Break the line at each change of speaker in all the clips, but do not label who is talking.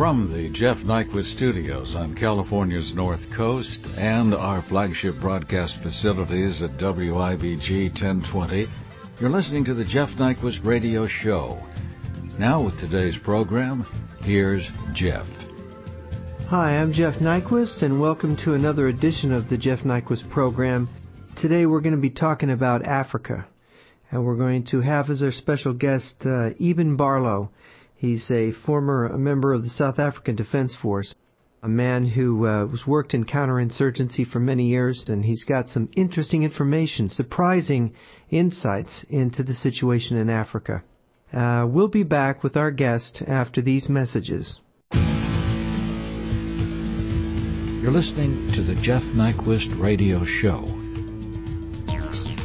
From the Jeff Nyquist Studios on California's North Coast and our flagship broadcast facilities at WIBG 1020, you're listening to the Jeff Nyquist Radio Show. Now, with today's program, here's Jeff.
Hi, I'm Jeff Nyquist, and welcome to another edition of the Jeff Nyquist program. Today, we're going to be talking about Africa, and we're going to have as our special guest uh, Eeben Barlow. He's a former member of the South African Defense Force, a man who uh, was worked in counterinsurgency for many years, and he's got some interesting information, surprising insights into the situation in Africa. Uh, we'll be back with our guest after these messages.
You're listening to the Jeff Nyquist Radio Show.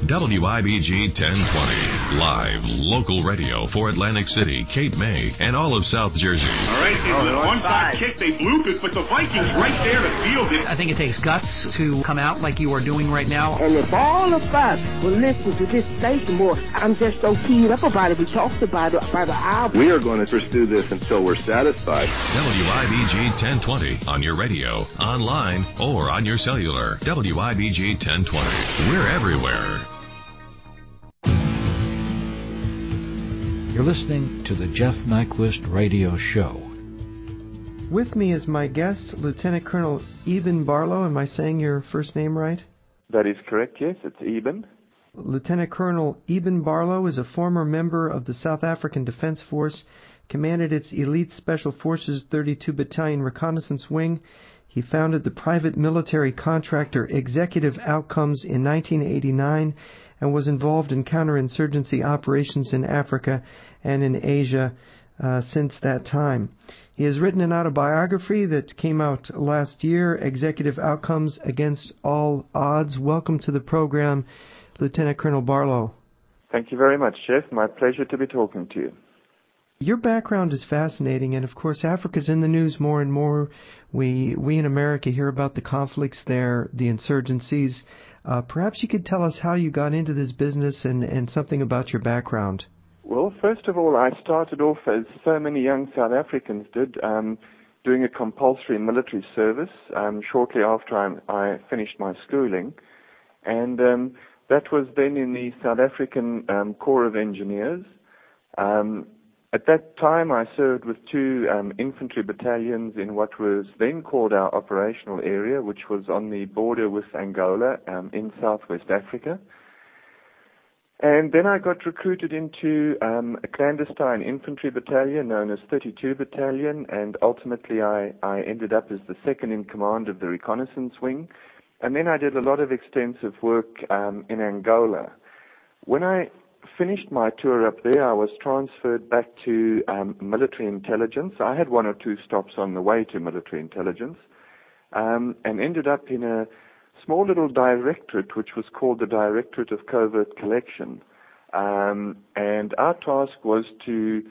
WIBG 1020, live local radio for Atlantic City, Cape May, and all of South Jersey.
All right, they oh, one onside kick, they blooped it, but the Vikings right there to field it.
I think it takes guts to come out like you are doing right now.
And if all of us will listen to this station more, I'm just so keyed up about it. We talked about it by the hour.
We are going to pursue this until we're satisfied.
WIBG 1020 on your radio, online, or on your cellular. WIBG 1020. We're everywhere.
You're listening to the Jeff Nyquist Radio Show.
With me is my guest, Lieutenant Colonel Eeben Barlow. Am I saying your first name right?
That is correct, yes. It's Eeben.
Lieutenant Colonel Eeben Barlow is a former member of the South African Defense Force, commanded its elite Special Forces 32 Battalion Reconnaissance Wing. He founded the private military contractor Executive Outcomes in 1989 and was involved in counterinsurgency operations in Africa and in Asia uh, since that time. He has written an autobiography that came out last year, Executive Outcomes Against All Odds. Welcome to the program, Lieutenant Colonel Barlow.
Thank you very much, Jeff. My pleasure to be talking to you.
Your background is fascinating, and of course, Africa's in the news more and more. We we in America hear about the conflicts there, the insurgencies. Uh, perhaps you could tell us how you got into this business and, and something about your background.
Well, first of all, I started off as so many young South Africans did, um, doing a compulsory military service um, shortly after I, I, finished my schooling. And um, that was then in the South African um, Corps of Engineers. Um, at that time, I served with two um, infantry battalions in what was then called our operational area, which was on the border with Angola um, in southwest Africa. And then I got recruited into um, a clandestine infantry battalion known as 32 Battalion, and ultimately I, I ended up as the second in command of the reconnaissance wing. And then I did a lot of extensive work um, in Angola. When I finished my tour up there, I was transferred back to um, military intelligence. I had one or two stops on the way to military intelligence, um, and ended up in a small little directorate, which was called the Directorate of Covert Collection. Um, and our task was to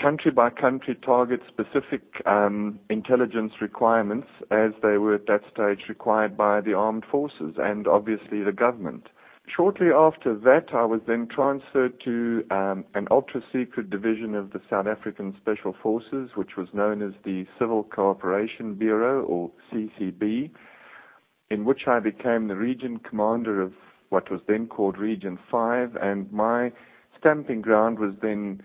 country by country target specific um, intelligence requirements as they were at that stage required by the armed forces and obviously the government. Shortly after that, I was then transferred to um, an ultra secret division of the South African Special Forces, which was known as the Civil Cooperation Bureau, or CCB, in which I became the region commander of what was then called Region 5, and my stamping ground was then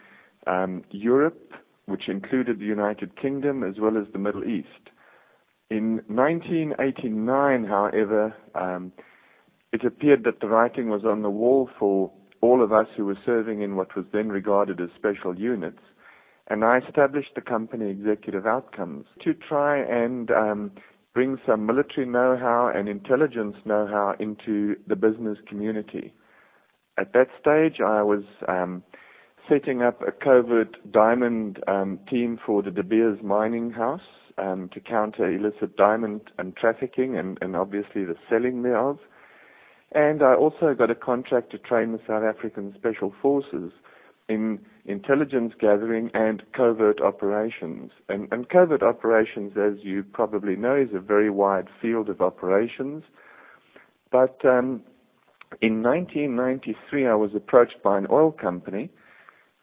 um, Europe, which included the United Kingdom as well as the Middle East. In 1989, however, um, it appeared that the writing was on the wall for all of us who were serving in what was then regarded as special units. And I established the company Executive Outcomes to try and um, bring some military know-how and intelligence know-how into the business community. At that stage, I was um, setting up a covert diamond um, team for the De Beers mining house um, to counter illicit diamond and trafficking and, and obviously the selling thereof. And I also got a contract to train the South African Special Forces in intelligence gathering and covert operations. And, covert operations, as you probably know, is a very wide field of operations. But um, in 1993, I was approached by an oil company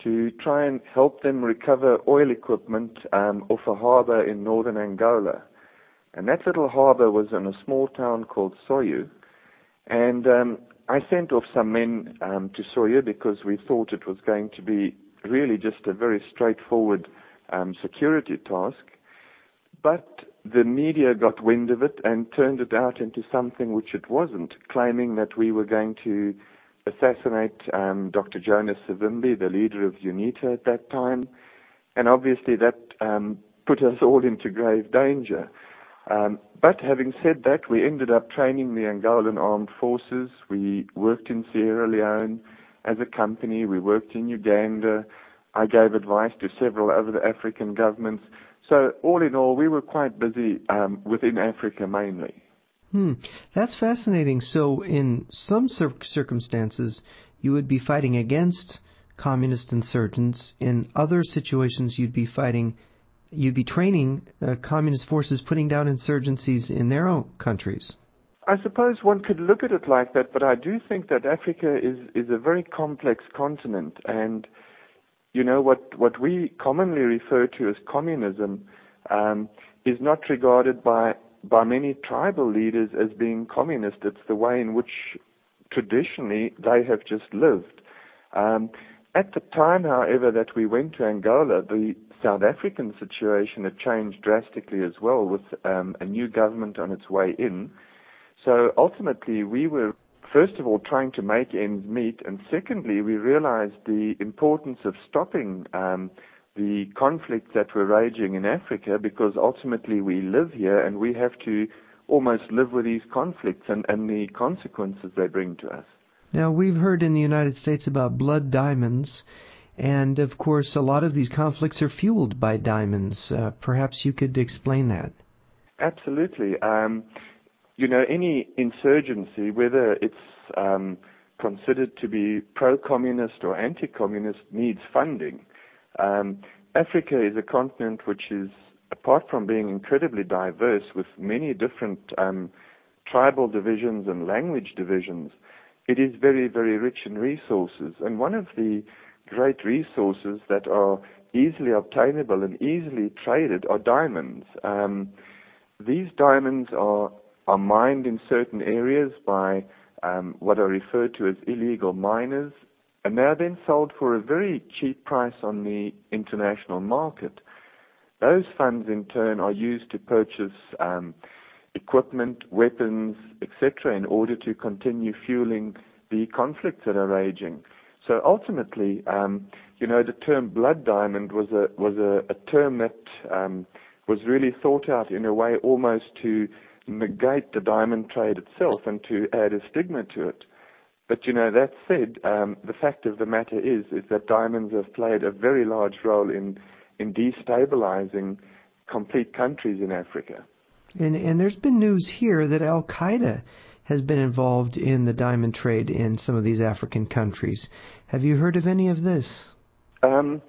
to try and help them recover oil equipment um, off a harbor in northern Angola. And that little harbor was in a small town called Soyo. And um, I sent off some men um, to Soyo because we thought it was going to be really just a very straightforward um, security task. But the media got wind of it and turned it out into something which it wasn't, claiming that we were going to assassinate Dr. Jonas Savimbi, the leader of UNITA at that time. And obviously that put us all into grave danger. Um, but having said that, we ended up training the Angolan armed forces. We worked in Sierra Leone as a company. We worked in Uganda. I gave advice to several other African governments. So all in all, we were quite busy um, within Africa mainly.
Hmm, that's fascinating. So in some circumstances, you would be fighting against communist insurgents. In other situations, you'd be fighting, you'd be training uh, communist forces putting down insurgencies in their own countries.
I suppose one could look at it like that, but I do think that Africa is, is a very complex continent and you know, what, what we commonly refer to as communism um, is not regarded by, by many tribal leaders as being communist. It's the way in which traditionally they have just lived. Um, at the time, however, that we went to Angola, the South African situation had changed drastically as well with um, a new government on its way in. So ultimately, we were first of all, trying to make ends meet, and secondly, we realized the importance of stopping um, the conflicts that were raging in Africa because ultimately we live here and we have to almost live with these conflicts and, and the consequences they bring to us.
Now, we've heard in the United States about blood diamonds, and of course, a lot of these conflicts are fueled by diamonds. Uh, perhaps you could explain that.
Absolutely. Um, you know, any insurgency, whether it's um, considered to be pro-communist or anti-communist, needs funding. Um, Africa is a continent which is, apart from being incredibly diverse with many different um, tribal divisions and language divisions, it is very, very rich in resources. And one of the great resources that are easily obtainable and easily traded are diamonds. Um, these diamonds are are mined in certain areas by um, what are referred to as illegal miners, and they are then sold for a very cheap price on the international market. Those funds, in turn, are used to purchase um, equipment, weapons, etc., in order to continue fueling the conflicts that are raging. So ultimately, um, you know, the term blood diamond was a was a, term that um, was really thought out in a way almost to negate the diamond trade itself and to add a stigma to it. But you know, that said, um, the fact of the matter is is that diamonds have played a very large role in in destabilizing complete countries in Africa.
And and there's been news here that Al Qaeda has been involved in the diamond trade in some of these African countries. Have you heard of any of this?
Um,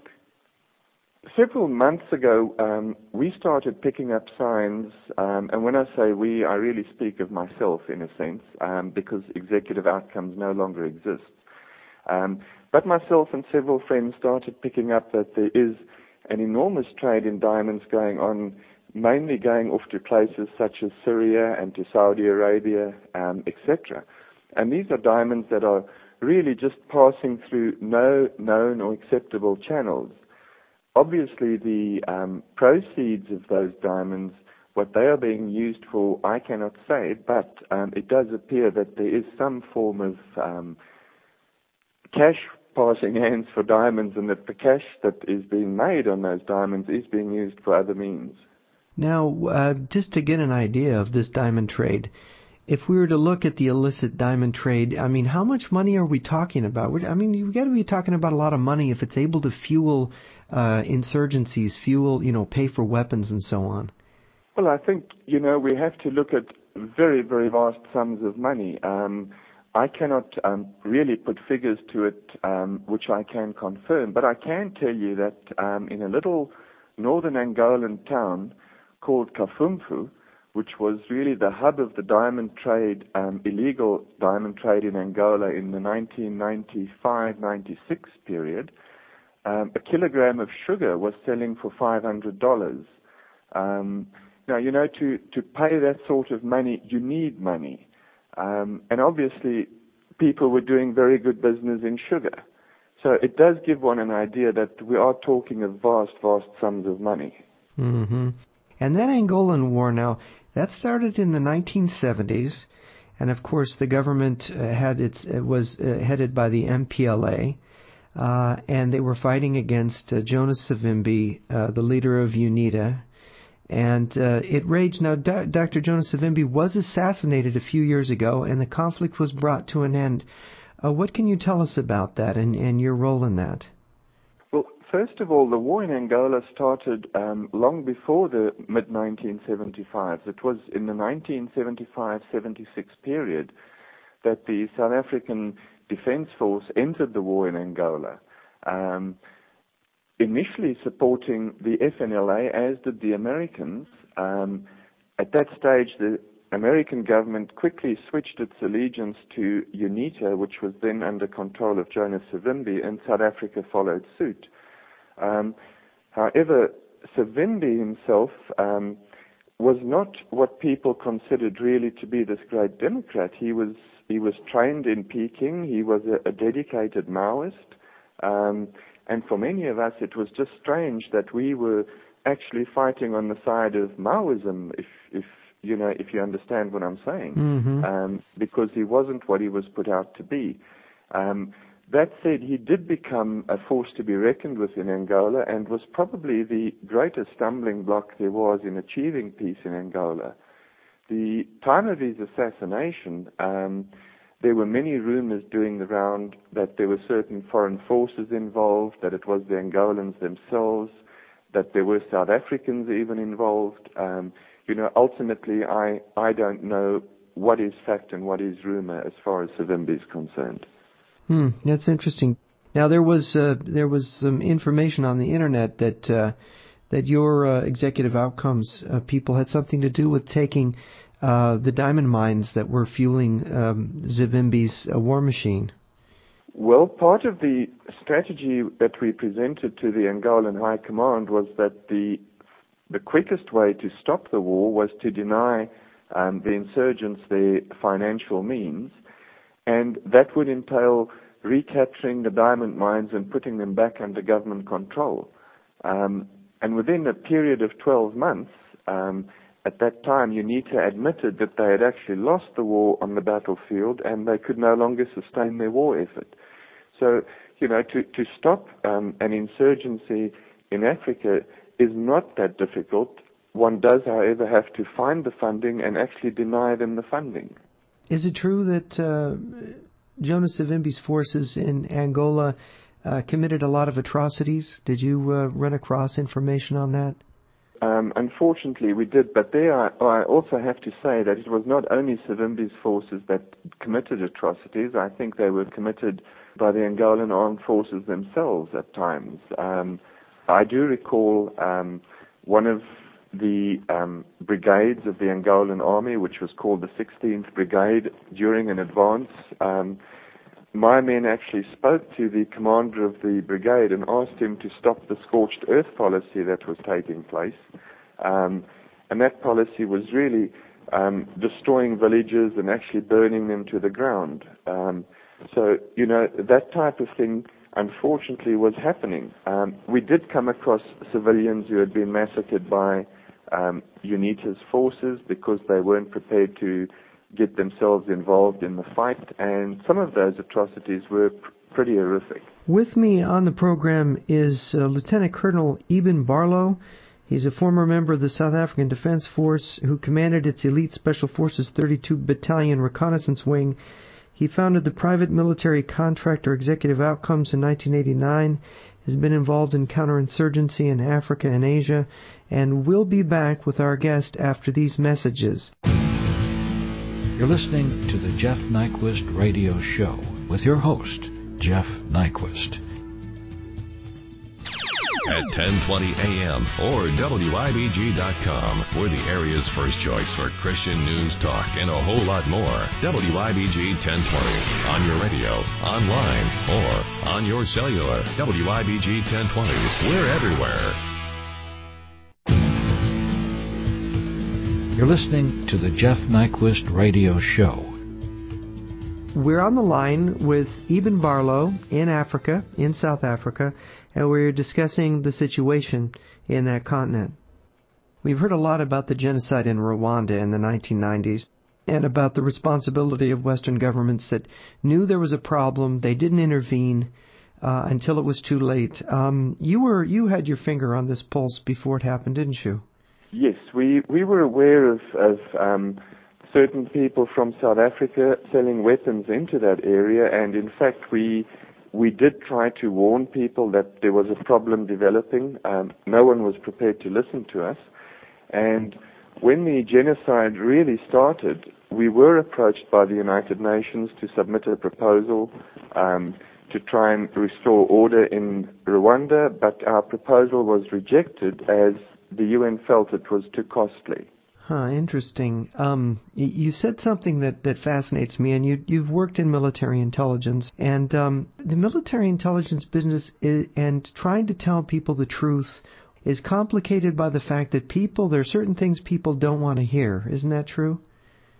several months ago, um, we started picking up signs, um, and when I say we, I really speak of myself in a sense, um, because executive outcomes no longer exist. Um, but myself and several friends started picking up that there is an enormous trade in diamonds going on, mainly going off to places such as Syria and to Saudi Arabia, um, etc. And these are diamonds that are really just passing through no known or acceptable channels obviously the um, proceeds of those diamonds, what they are being used for, I cannot say, but um, it does appear that there is some form of um, cash passing hands for diamonds and that the cash that is being made on those diamonds is being used for other means.
Now, uh, just to get an idea of this diamond trade, if we were to look at the illicit diamond trade, I mean, how much money are we talking about? I mean, you've got to be talking about a lot of money if it's able to fuel uh, insurgencies, fuel, you know, pay for weapons and so on?
Well, I think, you know, we have to look at very, very vast sums of money. Um, I cannot um, really put figures to it um, which I can confirm, but I can tell you that um, in a little northern Angolan town called Cafunfo, which was really the hub of the diamond trade, um, illegal diamond trade in Angola in the 1995-96 period, um, a kilogram of sugar was selling for $500. Um, now, you know, to, to pay that sort of money, you need money. Um, and obviously, people were doing very good business in sugar. So it does give one an idea that we are talking of vast, vast sums of money.
Mm-hmm. And that Angolan War now, that started in the 1970s, and of course the government uh, had its it was uh, headed by the MPLA, uh, and they were fighting against uh, Jonas Savimbi, uh, the leader of UNITA, and uh, it raged. Now, Dr. Jonas Savimbi was assassinated a few years ago, and the conflict was brought to an end. Uh, what can you tell us about that and, and your role in that?
First of all, the war in Angola started um, long before the mid 1975s. It was in the 1975 76 period that the South African Defense Force entered the war in Angola. Um, initially supporting the FNLA, as did the Americans. Um, at that stage, the American government quickly switched its allegiance to UNITA, which was then under control of Jonas Savimbi, and South Africa followed suit. Um, however, Savimbi himself um, was not what people considered really to be this great Democrat. He was he was trained in Peking. He was a, a dedicated Maoist. Um, and for many of us, it was just strange that we were actually fighting on the side of Maoism, if, if you know, if you understand what I'm saying,
mm-hmm.
um, because he wasn't what he was put out to be. Um, that said, he did become a force to be reckoned with in Angola and was probably the greatest stumbling block there was in achieving peace in Angola. The time of his assassination, um, there were many rumors doing the round that there were certain foreign forces involved, that it was the Angolans themselves, that there were South Africans even involved. Um, you know, ultimately, I, I don't know what is fact and what is rumor as far as Savimbi is concerned.
Hmm, that's interesting. Now there was uh, there was some information on the internet that uh, that your uh, executive outcomes uh, people had something to do with taking uh, the diamond mines that were fueling um, uh, war machine?
Well, part of the strategy that we presented to the Angolan High Command was that the the quickest way to stop the war was to deny um, the insurgents their financial means, that would entail recapturing the diamond mines and putting them back under government control. Um, and within a period of 12 months, um, at that time, UNITA admitted that they had actually lost the war on the battlefield and they could no longer sustain their war effort. So, you know, to, to stop um, an insurgency in Africa is not that difficult. One does, however, have to find the funding and actually deny them the funding.
Is it true that uh, Jonas Savimbi's forces in Angola uh, committed a lot of atrocities? Did you uh, run across information on that?
Um, unfortunately, we did, but there I, I, also have to say that it was not only Savimbi's forces that committed atrocities. I think they were committed by the Angolan armed forces themselves at times. Um, I do recall um, one of the um, brigades of the Angolan army, which was called the 16th Brigade, during an advance. Um, my men actually spoke to the commander of the brigade and asked him to stop the scorched earth policy that was taking place. Um, and that policy was really destroying villages and actually burning them to the ground. So, you know, that type of thing unfortunately was happening. We did come across civilians who had been massacred by UNITA's forces because they weren't prepared to get themselves involved in the fight, and some of those atrocities were pr- pretty horrific.
With me on the program is uh, Lieutenant Colonel Eeben Barlow. He's a former member of the South African Defense Force who commanded its Elite Special Forces 32 Battalion Reconnaissance Wing. He founded the private military contractor Executive Outcomes in 1989, has been involved in counterinsurgency in Africa and Asia, and we'll be back with our guest after these messages.
You're listening to the Jeff Nyquist Radio Show with your host, Jeff Nyquist.
At 1020 AM, or WIBG.com. We're the area's first choice for Christian news talk and a whole lot more. WIBG 1020 on your radio, online, or on your cellular. WIBG 1020. We're everywhere.
You're listening to the Jeff Nyquist Radio Show.
We're on the line with Eeben Barlow in Africa, in South Africa, and we're discussing the situation in that continent. We've heard a lot about the genocide in Rwanda in the 1990s and about the responsibility of Western governments that knew there was a problem, they didn't intervene uh, until it was too late. Um, you were you had your finger on this pulse before it happened, didn't you?
Yes, we we were aware of of um, certain people from South Africa selling weapons into that area, and in fact, we we did try to warn people that there was a problem developing. Um, no one was prepared to listen to us, and when the genocide really started, we were approached by the United Nations to submit a proposal um, to try and restore order in Rwanda, but our proposal was rejected as the UN felt it was too costly.
Huh, interesting. Um, you said something that, that fascinates me, and you, you've worked in military intelligence, and um, the military intelligence business is, and trying to tell people the truth is complicated by the fact that people, there are certain things people don't want to hear. Isn't that true?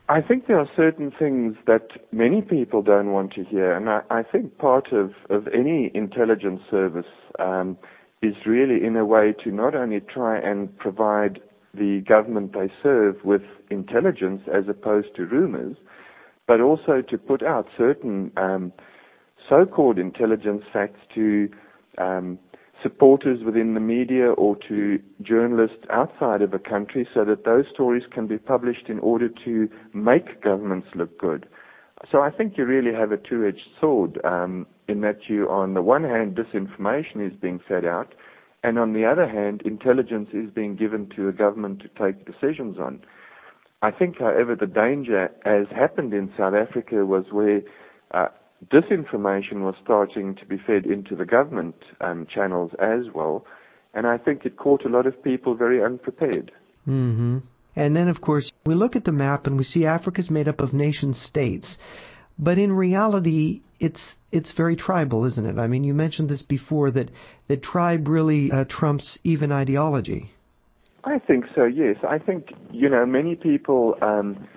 I think there are certain things that many people don't want to hear, and I, I think part of, of any intelligence service um, is really, in a way, to not only try and provide the government they serve with intelligence as opposed to rumors, but also to put out certain um, so-called intelligence facts to um, supporters within the media or to journalists outside of a country so that those stories can be published in order to make governments look good. So I think you really have a two-edged sword um, in that you, on the one hand, disinformation is being fed out, and on the other hand, intelligence is being given to a government to take decisions on. I think, however, the danger, as happened in South Africa, was where uh, disinformation was starting to be fed into the government um, channels as well, and I think it caught a lot of people very unprepared.
Mm-hmm. And then, of course, we look at the map and we see Africa's made up of nation states. But in reality, it's it's very tribal, isn't it? I mean, you mentioned this before that that tribe really uh, trumps even ideology.
I think so. Yes, I think you know many people um,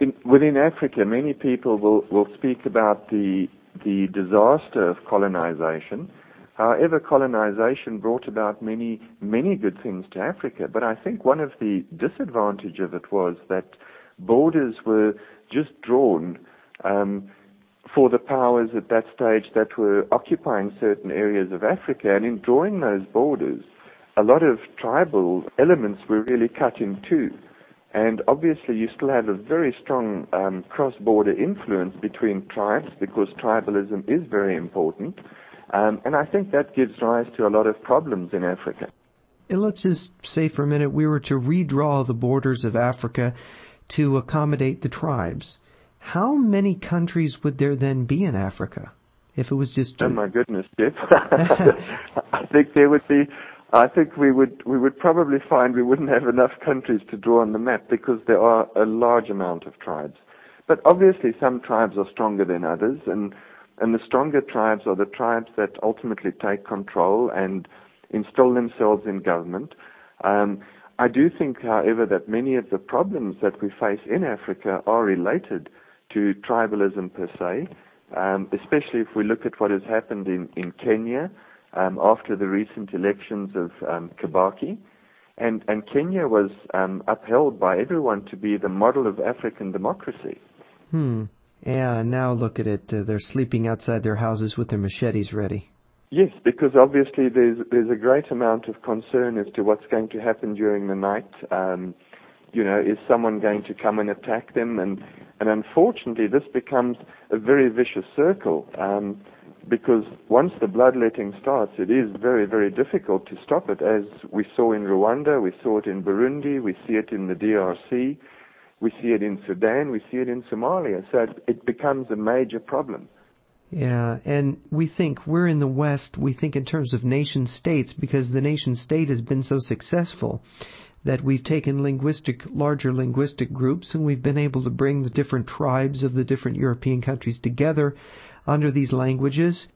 in, within Africa, many people will will speak about the the disaster of colonization. However, colonization brought about many many good things to Africa. But I think one of the disadvantage of it was that borders were just drawn for the powers at that stage that were occupying certain areas of Africa. And in drawing those borders, a lot of tribal elements were really cut in two. And obviously, you still have a very strong um, cross border influence between tribes because tribalism is very important. Um, and I think that gives rise to a lot of problems in Africa.
And let's just say for a minute we were to redraw the borders of Africa to accommodate the tribes how many countries would there then be in Africa if it was just?
Oh my goodness, Jeff! I think there would be. I think we would we would probably find we wouldn't have enough countries to draw on the map because there are a large amount of tribes. But obviously, some tribes are stronger than others, and and the stronger tribes are the tribes that ultimately take control and install themselves in government. Um, I do think, however, that many of the problems that we face in Africa are related to tribalism per se, um, especially if we look at what has happened in, in Kenya um, after the recent elections of um, Kibaki. And, and Kenya was um, upheld by everyone to be the model of African democracy.
Hmm. Yeah, now look at it. Uh, they're sleeping outside their houses with their machetes ready.
Yes, because obviously there's there's a great amount of concern as to what's going to happen during the night. Um, you know, is someone going to come and attack them? And unfortunately, this becomes a very vicious circle um, because once the bloodletting starts, it is very, very difficult to stop it. As we saw in Rwanda, we saw it in Burundi, we see it in the DRC, we see it in Sudan, we see it in Somalia. So it, it becomes a major problem.
Yeah, and we think we're in the West, we think in terms of nation states because the nation state has been so successful that we've taken linguistic, larger linguistic groups and we've been able to bring the different tribes of the different European countries together under these languages.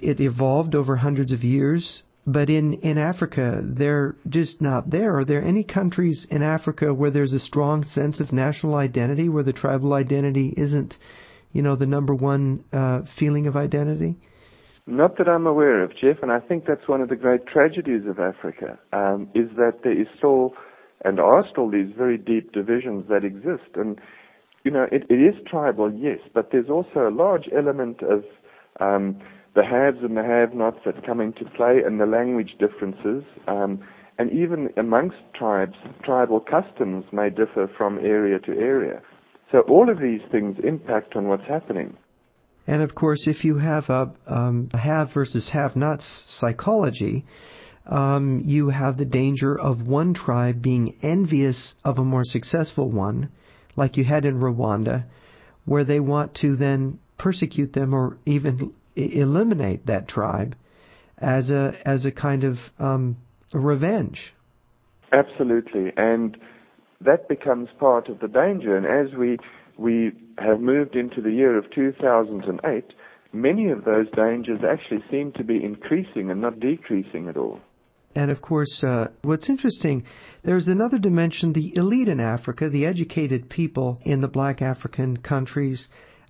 It evolved over hundreds of years, but in, in Africa, they're just not there. Are there any countries in Africa where there's a strong sense of national identity, where the tribal identity isn't you know, the number one uh, feeling of identity?
Not that I'm aware of, Jeff, and I think that's one of the great tragedies of Africa, um, is that there is still, and are still, these very deep divisions that exist. And, you know, it, it is tribal, yes, but there's also a large element of um, the haves and the have-nots that come into play and the language differences. Um, and even amongst tribes, tribal customs may differ from area to area. So all of these things impact on what's happening.
And of course, if you have a, um, have versus have nots psychology, um, you have the danger of one tribe being envious of a more successful one, like you had in Rwanda, where they want to then persecute them or even eliminate that tribe as a as a kind of um, revenge.
Absolutely, and that becomes part of the danger. And as we we have moved into the year of 2008, many of those dangers actually seem to be increasing and not decreasing at all.
And of course, uh, what's interesting, there's another dimension the elite in Africa, the educated people in the black African countries.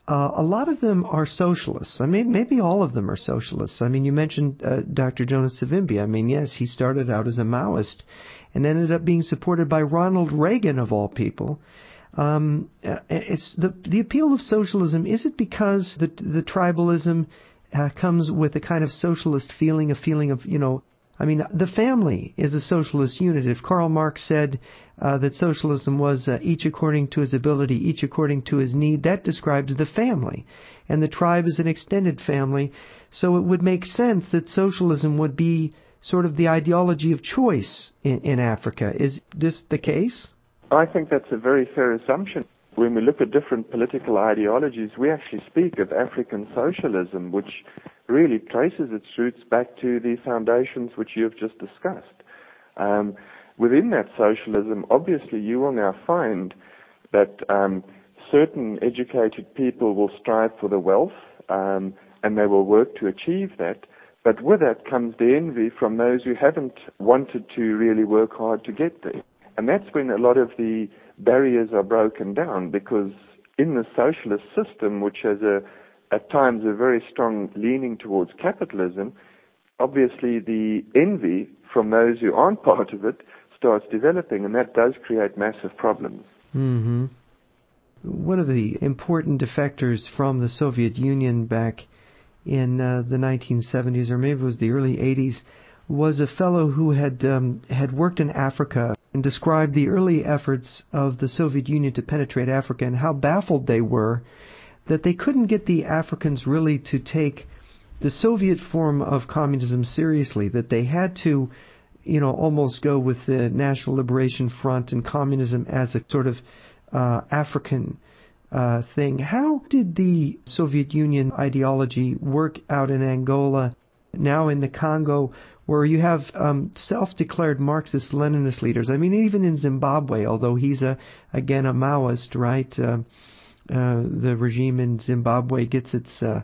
Uh, a lot of them are socialists. I mean, maybe all of them are socialists. I mean, you mentioned uh, Dr. Jonas Savimbi. I mean, yes, he started out as a Maoist, and ended up being supported by Ronald Reagan of all people. Um, uh, it's the the appeal of socialism. Is it because the the tribalism uh, comes with a kind of socialist feeling, a feeling of you know I mean, the family is a socialist unit. If Karl Marx said uh, that socialism was uh, each according to his ability, each according to his need, that describes the family. And the tribe is an extended family. So it would make sense that socialism would be sort of the ideology of choice in, in Africa. Is this the case?
I think that's a very fair assumption. When we look at different political ideologies, we actually speak of African socialism, which really traces its roots back to the foundations which you have just discussed. Um, within that socialism, obviously, you will now find that um, certain educated people will strive for the wealth um, and they will work to achieve that. But with that comes the envy from those who haven't wanted to really work hard to get there. And that's when a lot of the barriers are broken down because in the socialist system, which has a, at times a very strong leaning towards capitalism, obviously the envy from those who aren't part of it starts developing, and that does create massive problems.
Mm-hmm. One of the important defectors from the Soviet Union back in uh, the 1970s, or maybe it was the early 80s, was a fellow who had um, had worked in Africa and described the early efforts of the Soviet Union to penetrate Africa and how baffled they were that they couldn't get the Africans really to take the Soviet form of communism seriously. That they had to, you know, almost go with the National Liberation Front and communism as a sort of uh, African uh, thing. How did the Soviet Union ideology work out in Angola, now in the Congo, where you have um, self-declared Marxist-Leninist leaders? I mean, even in Zimbabwe, although he's a again a Maoist, right? Uh, uh, the regime in Zimbabwe gets its uh,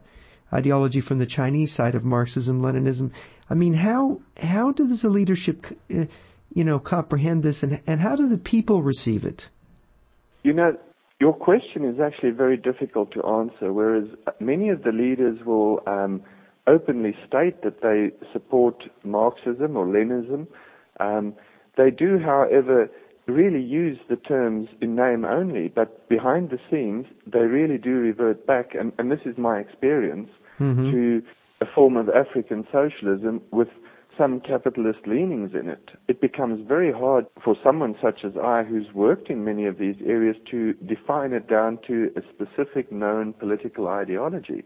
ideology from the Chinese side of Marxism, Leninism. I mean, how how does the leadership, uh, you know, comprehend this, and and how do the people receive it?
You know, your question is actually very difficult to answer, whereas many of the leaders will um, openly state that they support Marxism or Leninism. Um, they do, however, really use the terms in name only, but behind the scenes, they really do revert back, and, and this is my experience, mm-hmm. to a form of African socialism with some capitalist leanings in it, it becomes very hard for someone such as I, who's worked in many of these areas, to define it down to a specific known political ideology,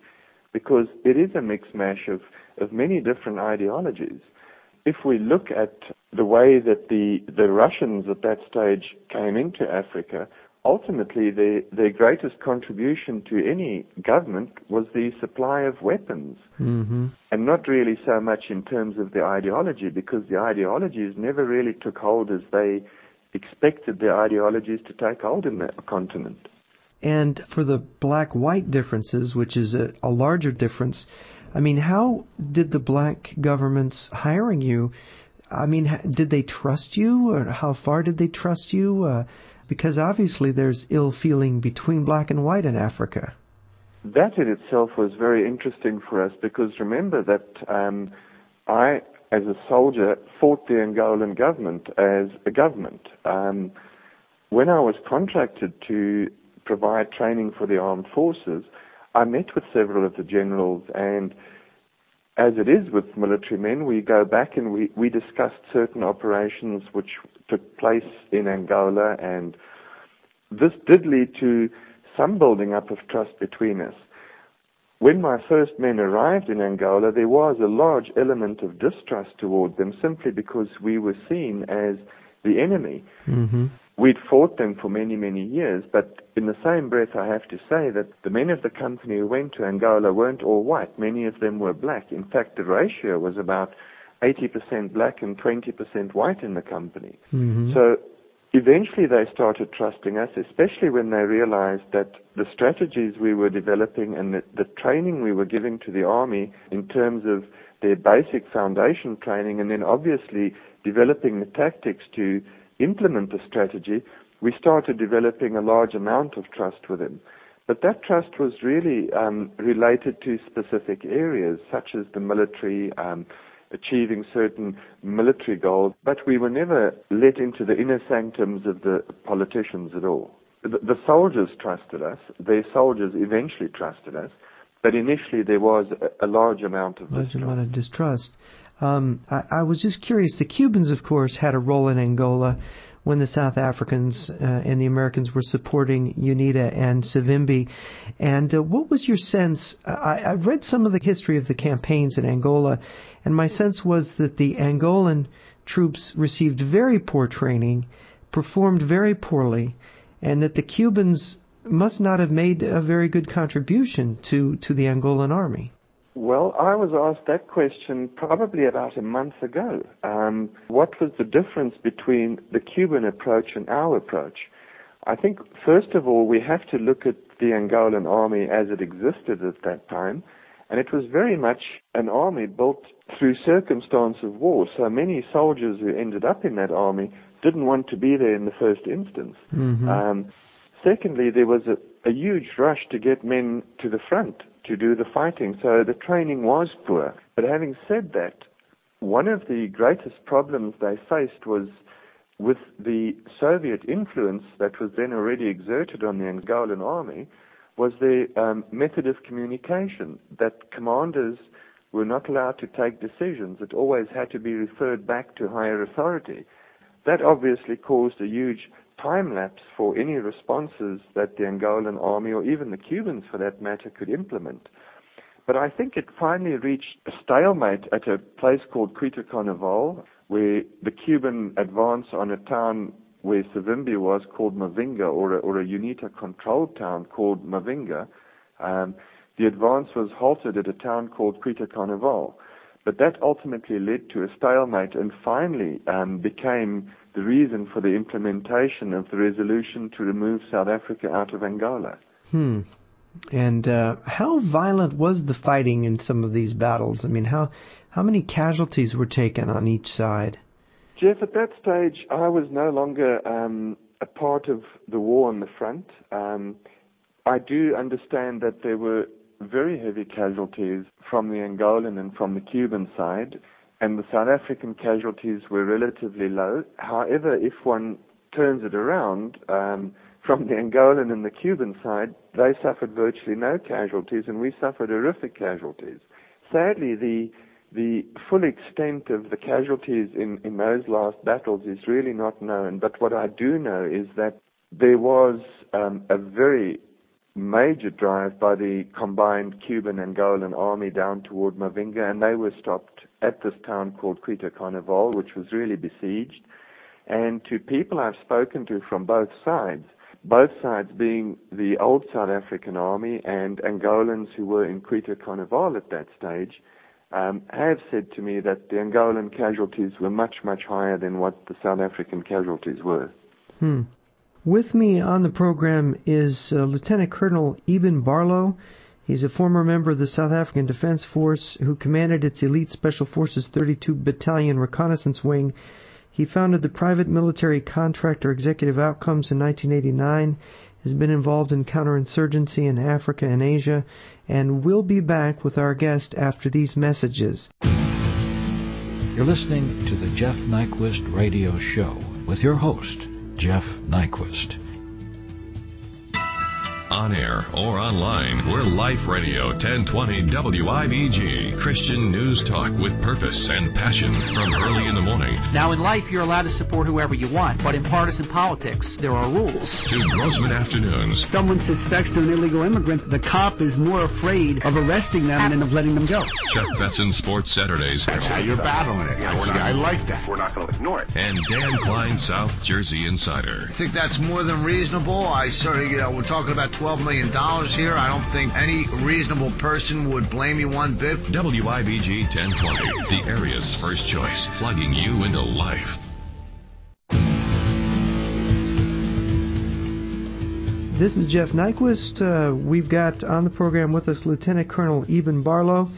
because it is a mix mash of, of many different ideologies. If we look at the way that the, the Russians at that stage came into Africa, ultimately their, their greatest contribution to any government was the supply of weapons.
Mm-hmm.
And not really so much in terms of the ideology, because the ideologies never really took hold as they expected their ideologies to take hold in the continent.
And for the black white differences, which is a, a larger difference, I mean, how did the black governments hiring you? I mean, did they trust you, or how far did they trust you? Uh, because obviously there's ill feeling between black and white in Africa.
That in itself was very interesting for us because remember that um, I, as a soldier, fought the Angolan government as a government. Um, when I was contracted to provide training for the armed forces, I met with several of the generals and as it is with military men, we go back and we, we discussed certain operations which took place in Angola, and this did lead to some building up of trust between us. When my first men arrived in Angola, there was a large element of distrust toward them simply because we were seen as the enemy.
Mm-hmm.
We'd fought them for many, many years, but in the same breath, I have to say that the men of the company who went to Angola weren't all white. Many of them were black. In fact, the ratio was about 80% black and 20% white in the company.
Mm-hmm.
So eventually they started trusting us, especially when they realized that the strategies we were developing and the, the training we were giving to the army in terms of their basic foundation training and then obviously developing the tactics to implement the strategy, we started developing a large amount of trust with him. But that trust was really um, related to specific areas, such as the military, um, achieving certain military goals, but we were never let into the inner sanctums of the politicians at all. The, the soldiers trusted us. Their soldiers eventually trusted us, but initially there was a, a large amount of
large amount of distrust. Um, I, I, was just curious. The Cubans, of course, had a role in Angola when the South Africans uh, and the Americans were supporting UNITA and Savimbi. And uh, what was your sense? I, I read some of the history of the campaigns in Angola, and my sense was that the Angolan troops received very poor training, performed very poorly, and that the Cubans must not have made a very good contribution to, to the Angolan army.
Well, I was asked that question probably about a month ago. Um, what was the difference between the Cuban approach and our approach? I think, first of all, we have to look at the Angolan army as it existed at that time. And it was very much an army built through circumstance of war. So many soldiers who ended up in that army didn't want to be there in the first instance.
Mm-hmm.
Um, secondly, there was a, a huge rush to get men to the front to do the fighting. So the training was poor. But having said that, one of the greatest problems they faced was with the Soviet influence that was then already exerted on the Angolan army was the um, method of communication that commanders were not allowed to take decisions. It always had to be referred back to higher authority. That obviously caused a huge time lapse for any responses that the Angolan army or even the Cubans for that matter could implement. But I think it finally reached a stalemate at a place called Cuito Cuanavale, where the Cuban advance on a town where Savimbi was called Mavinga, or a, or a UNITA controlled town called Mavinga. Um, the advance was halted at a town called Cuito Cuanavale. But that ultimately led to a stalemate and finally um, became the reason for the implementation of the resolution to remove South Africa out of Angola.
Hmm. And uh, how violent was the fighting in some of these battles? I mean, how how many casualties were taken on each side?
Jeff, at that stage, I was no longer um, a part of the war on the front. Um, I do understand that there were very heavy casualties from the Angolan and from the Cuban side and the South African casualties were relatively low. However, if one turns it around, um, from the Angolan and the Cuban side, they suffered virtually no casualties, and we suffered horrific casualties. Sadly, the the full extent of the casualties in, in those last battles is really not known. But what I do know is that there was um, a very major drive by the combined Cuban and Angolan army down toward Mavinga, and they were stopped at this town called Cuito Cuanavale, which was really besieged. And to people I've spoken to from both sides, both sides being the old South African army and Angolans who were in Cuito Cuanavale at that stage, um, have said to me that the Angolan casualties were much, much higher than what the South African casualties were.
Hmm. With me on the program is uh, Lieutenant Colonel Eeben Barlow. He's a former member of the South African Defense Force who commanded its elite Special Forces 32 Battalion Reconnaissance Wing. He founded the private military contractor Executive Outcomes in 1989, has been involved in counterinsurgency in Africa and Asia, and we'll be back with our guest after these messages.
You're listening to the Jeff Nyquist Radio Show with your host, Jeff Nyquist
on air or online. We're Life Radio 1020 WIBG, Christian news talk with purpose and passion from Hurley in the morning.
Now, in life, you're allowed to support whoever you want, but in partisan politics, there are rules.
To Grossman Afternoons.
Someone suspects an illegal immigrant, the cop is more afraid of arresting them than of letting them go.
Chuck Betson Sports Saturdays.
That's how you're battling it. Yeah, not, I like that.
We're not going to ignore it.
And Dan Klein, South Jersey Insider.
I think that's more than reasonable. I sort of, you know, we're talking about $12 million here. I don't think any reasonable person would blame you one bit.
WIBG 1020, the area's first choice, plugging you into life.
This is Jeff Nyquist. Uh, we've got on the program with us Lieutenant Colonel Eeben Barlow,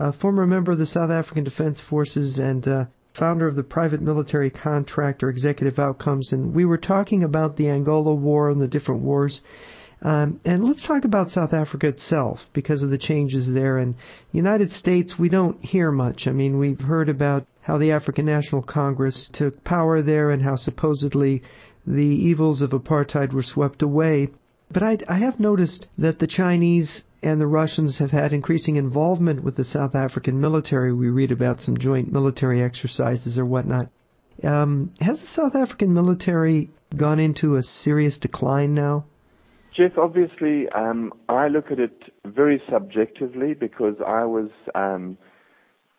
a former member of the South African Defense Forces and uh, founder of the private military contractor Executive Outcomes. And we were talking about the Angola War and the different wars um, and let's talk about South Africa itself because of the changes there. In the United States, we don't hear much. I mean, we've heard about how the African National Congress took power there and how supposedly the evils of apartheid were swept away. But I, I have noticed that the Chinese and the Russians have had increasing involvement with the South African military. We read about some joint military exercises or whatnot. Um, has the South African military gone into a serious decline now?
Jeff, obviously, um, I look at it very subjectively because I was um,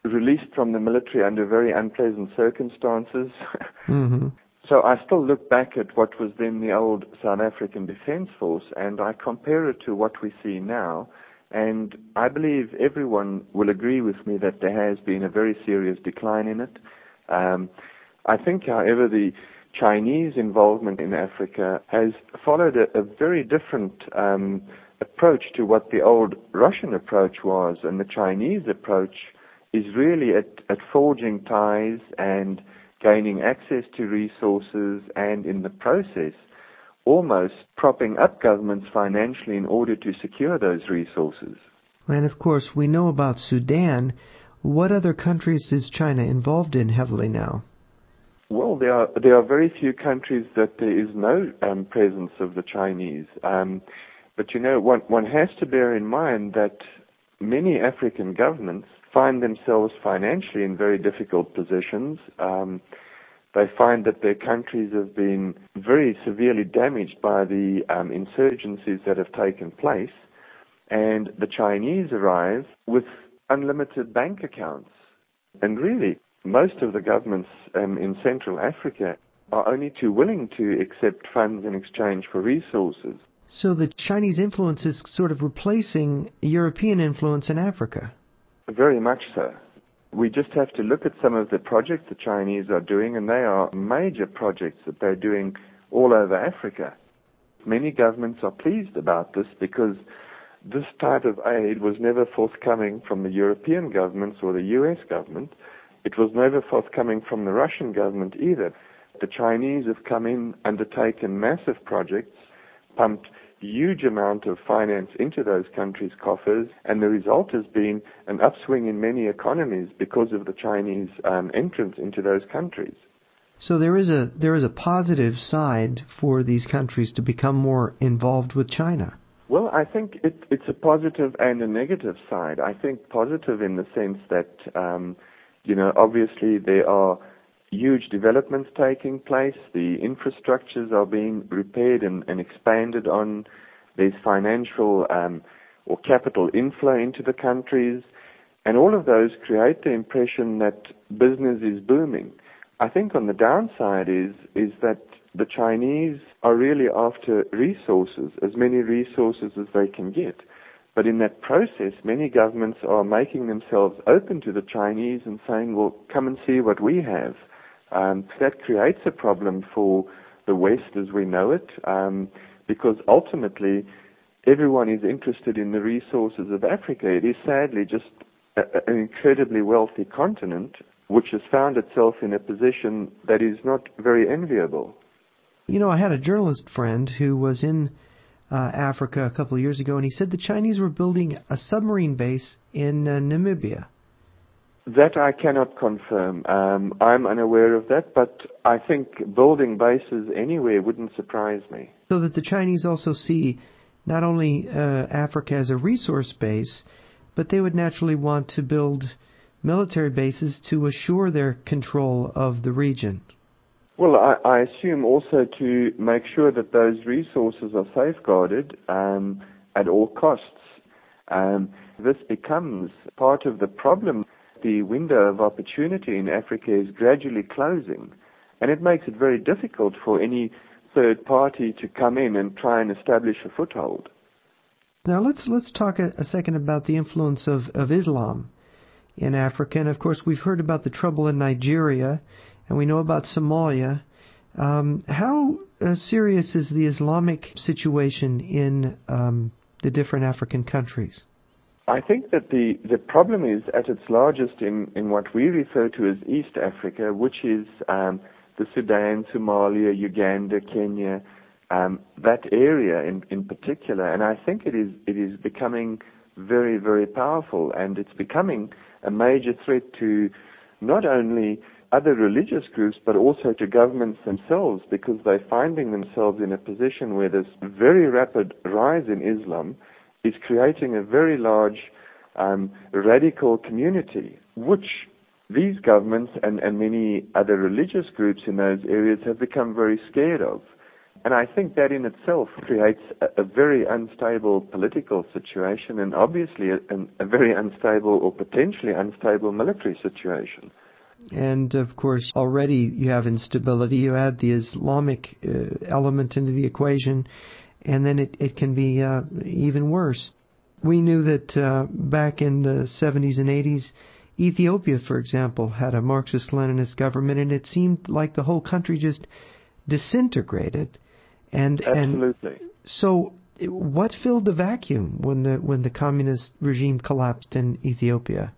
released from the military under very unpleasant circumstances.
Mm-hmm.
so I still look back at what was then the old South African Defence Force and I compare it to what we see now. And I believe everyone will agree with me that there has been a very serious decline in it. Um, I think, however, the Chinese involvement in Africa has followed a, a very different um, approach to what the old Russian approach was, and the Chinese approach is really at, at forging ties and gaining access to resources, and in the process, almost propping up governments financially in order to secure those resources.
And of course, we know about Sudan. What other countries is China involved in heavily now?
Well, there are there are very few countries that there is no um, presence of the Chinese. Um, but you know, one one has to bear in mind that many African governments find themselves financially in very difficult positions. Um, they find that their countries have been very severely damaged by the um, insurgencies that have taken place, and the Chinese arrive with unlimited bank accounts. And really, most of the governments um, in Central Africa are only too willing to accept funds in exchange for resources.
So the Chinese influence is sort of replacing European influence in Africa.
Very much so. We just have to look at some of the projects the Chinese are doing, and they are major projects that they're doing all over Africa. Many governments are pleased about this because this type of aid was never forthcoming from the European governments or the US government. It was never forthcoming from the Russian government either. The Chinese have come in, undertaken massive projects, pumped huge amount of finance into those countries' coffers, and the result has been an upswing in many economies because of the Chinese um, entrance into those countries.
So there is a there is a positive side for these countries to become more involved with China.
Well, I think it, it's a positive and a negative side. I think positive in the sense that um, you know, obviously there are huge developments taking place. The infrastructures are being repaired and, and expanded on. There's financial um, or capital inflow into the countries. And all of those create the impression that business is booming. I think on the downside is, is that the Chinese are really after resources, as many resources as they can get. But in that process, many governments are making themselves open to the Chinese and saying, well, come and see what we have. Um, that creates a problem for the West as we know it, um, because ultimately everyone is interested in the resources of Africa. It is sadly just a, an incredibly wealthy continent which has found itself in a position that is not very enviable.
You know, I had a journalist friend who was in uh, Africa a couple of years ago, and he said the Chinese were building a submarine base in uh, Namibia.
That I cannot confirm. Um, I'm unaware of that, but I think building bases anywhere wouldn't surprise me.
So that the Chinese also see not only uh, Africa as a resource base, but they would naturally want to build military bases to assure their control of the region.
Well, I, assume also to make sure that those resources are safeguarded um, at all costs. Um, this becomes part of the problem. The window of opportunity in Africa is gradually closing, and it makes it very difficult for any third party to come in and try and establish a foothold.
Now let's let's talk a, a second about the influence of, of Islam in Africa, and of course we've heard about the trouble in Nigeria, and we know about Somalia. Um, how uh, serious is the Islamic situation in um, the different African countries?
I think that the, the problem is at its largest in, in what we refer to as East Africa, which is um, the Sudan, Somalia, Uganda, Kenya, um, that area in, in particular. And I think it is it is becoming very very powerful, and it's becoming a major threat to not only other religious groups but also to governments themselves because they're finding themselves in a position where this very rapid rise in Islam is creating a very large um, radical community, which these governments and, and many other religious groups in those areas have become very scared of. And I think that in itself creates a, a very unstable political situation and obviously a, a, very unstable or potentially unstable military situation.
And of course, already you have instability. You add the Islamic uh, element into the equation, and then it, it can be uh, even worse. We knew that uh, back in the 70s and 80s, Ethiopia, for example, had a Marxist Leninist government, and it seemed like the whole country just disintegrated. And
absolutely.
And so, what filled the vacuum when the when the communist regime collapsed in Ethiopia?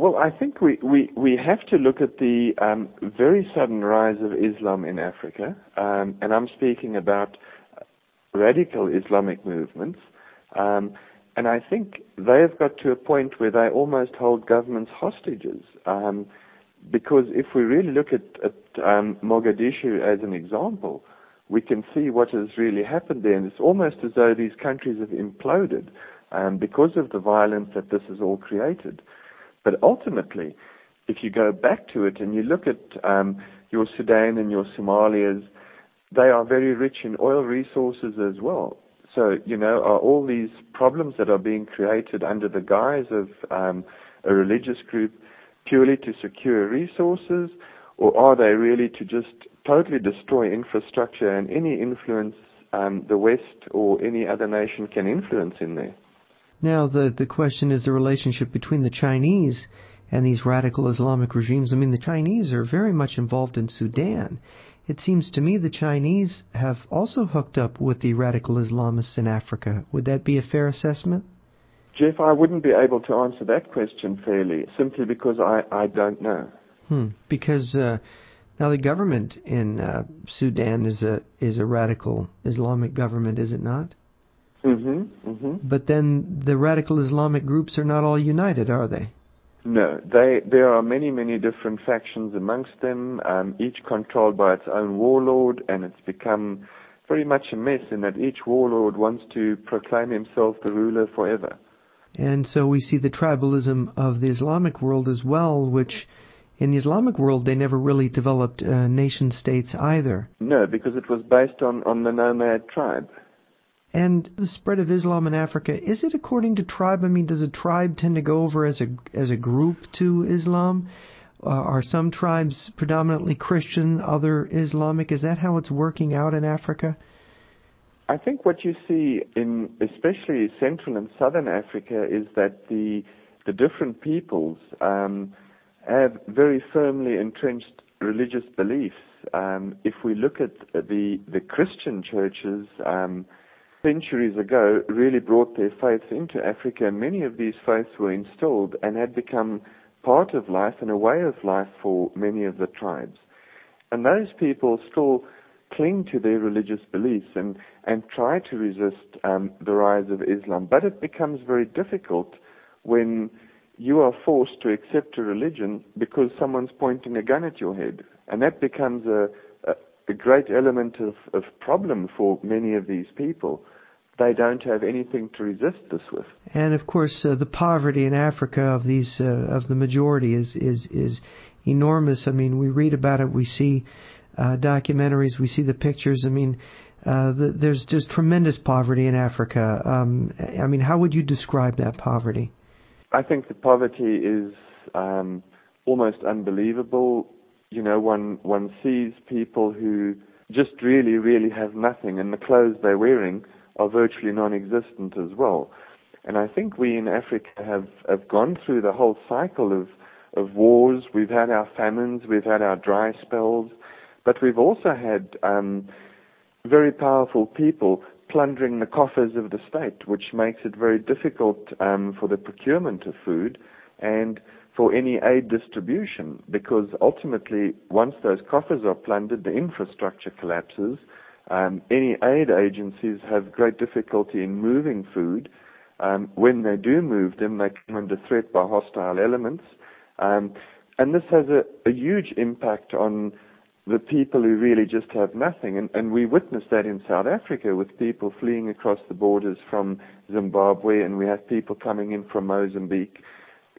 Well, I think we, we, we have to look at the um, very sudden rise of Islam in Africa, um, and I'm speaking about radical Islamic movements. Um, and I think they have got to a point where they almost hold governments hostages. Um, because if we really look at, at um, Mogadishu as an example, we can see what has really happened there. And it's almost as though these countries have imploded um, because of the violence that this has all created. But ultimately, if you go back to it and you look at um, your Sudan and your Somalias, they are very rich in oil resources as well. So, you know, are all these problems that are being created under the guise of um, a religious group purely to secure resources, or are they really to just totally destroy infrastructure and any influence um, the West or any other nation can influence in there?
Now, the, the question is the relationship between the Chinese and these radical Islamic regimes. I mean, the Chinese are very much involved in Sudan. It seems to me the Chinese have also hooked up with the radical Islamists in Africa. Would that be a fair assessment?
Jeff, I wouldn't be able to answer that question fairly, simply because I, I don't know.
Hmm. Because uh, now the government in uh, Sudan is a is a radical Islamic government, is it not?
Mm-hmm. Mm-hmm.
But then the radical Islamic groups are not all united, are they?
No, they, there are many, many different factions amongst them, um, each controlled by its own warlord, and it's become very much a mess in that each warlord wants to proclaim himself the ruler forever.
And so we see the tribalism of the Islamic world as well, which in the Islamic world they never really developed uh, nation states either.
No, because it was based on, on the nomad tribe.
And the spread of Islam in Africa, is it according to tribe? I mean, does a tribe tend to go over as a as a group to Islam, Uh, are some tribes predominantly Christian, other Islamic? Is that how it's working out in Africa?
I think what you see in especially Central and Southern Africa is that the the different peoples um, have very firmly entrenched religious beliefs. Um, if we look at the the Christian churches, um, centuries ago, really brought their faith into Africa, and many of these faiths were installed and had become part of life and a way of life for many of the tribes. And those people still cling to their religious beliefs and, and try to resist um, the rise of Islam. But it becomes very difficult when you are forced to accept a religion because someone's pointing a gun at your head. And that becomes a, a, a great element of, of problem for many of these people they don't have anything to resist this with.
And of course, uh, the poverty in Africa of these uh, of the majority is is is enormous. I mean, we read about it, we see uh, documentaries, we see the pictures. I mean, uh, the, there's just tremendous poverty in Africa. Um, I mean, how would you describe that poverty?
I think the poverty is um, almost unbelievable. You know, one one sees people who just really, really have nothing, and the clothes they're wearing are virtually non-existent as well. And I think we in Africa have, have gone through the whole cycle of, of wars. We've had our famines, we've had our dry spells, but we've also had um, very powerful people plundering the coffers of the state, which makes it very difficult um, for the procurement of food and for any aid distribution, because ultimately, once those coffers are plundered, the infrastructure collapses, um, any aid agencies have great difficulty in moving food. Um, when they do move them, they come under threat by hostile elements. Um, and this has a, a, huge impact on the people who really just have nothing. And, and we witnessed that in South Africa with people fleeing across the borders from Zimbabwe, and we have people coming in from Mozambique.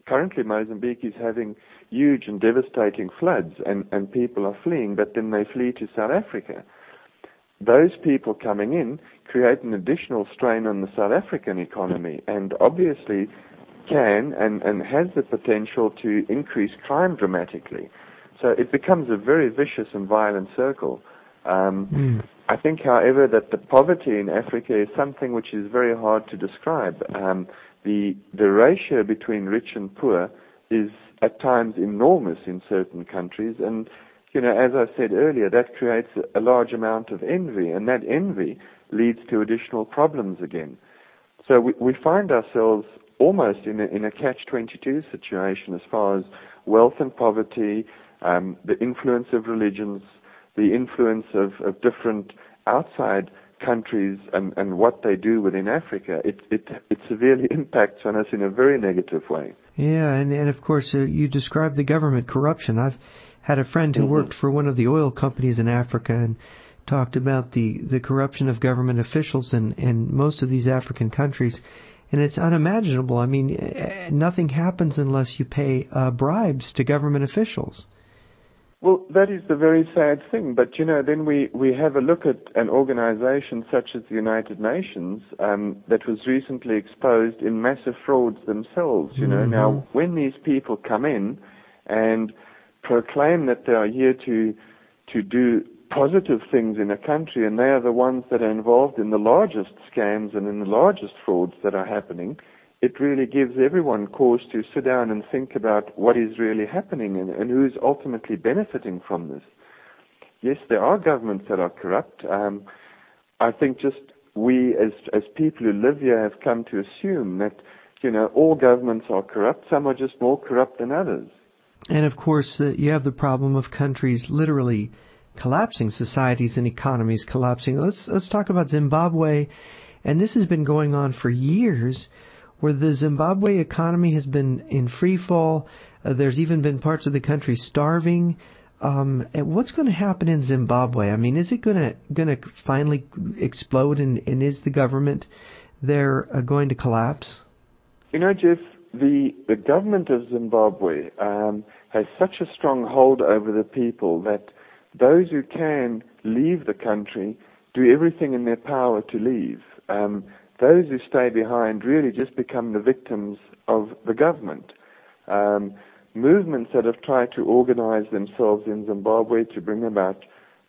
Currently, Mozambique is having huge and devastating floods, and, and people are fleeing, but then they flee to South Africa those people coming in create an additional strain on the South African economy and obviously can and, and has the potential to increase crime dramatically. So it becomes a very vicious and violent circle. Um, mm. I think, however, that the poverty in Africa is something which is very hard to describe. Um, the ratio between rich and poor is at times enormous in certain countries, and you know, as I said earlier, that creates a large amount of envy, and that envy leads to additional problems again. So we, we find ourselves almost in a, in a catch-22 situation as far as wealth and poverty, um, the influence of religions, the influence of different outside countries and, and what they do within Africa, it, it, it severely impacts on us in a very negative way.
Yeah, and, and of course, uh, you described the government corruption. I've had a friend who mm-hmm. worked for one of the oil companies in Africa and talked about the, the corruption of government officials in, in most of these African countries. And it's unimaginable. I mean, eh, nothing happens unless you pay uh, bribes to government officials.
Well, that is the very sad thing. But you know, then we, we have a look at an organization such as the United Nations um, that was recently exposed in massive frauds themselves. You know, mm-hmm. now when these people come in and proclaim that they are here to to do positive things in a country, and they are the ones that are involved in the largest scams and in the largest frauds that are happening. It really gives everyone cause to sit down and think about what is really happening and, and who's ultimately benefiting from this. Yes, there are governments that are corrupt. Um, I think just we, as as people who live here, have come to assume that you know all governments are corrupt. Some are just more corrupt than others.
And of course, uh, you have the problem of countries literally collapsing, societies and economies collapsing. Let's let's talk about Zimbabwe, and this has been going on for years, where the Zimbabwe economy has been in free fall. Uh, there's even been parts of the country starving. Um, what's going to happen in Zimbabwe? I mean, is it going to going to finally explode, and, and is the government there uh, going to collapse?
You know, Jeff, the, the government of Zimbabwe um, has such a strong hold over the people that those who can leave the country do everything in their power to leave. Um, those who stay behind really just become the victims of the government. Um, movements that have tried to organize themselves in Zimbabwe to bring about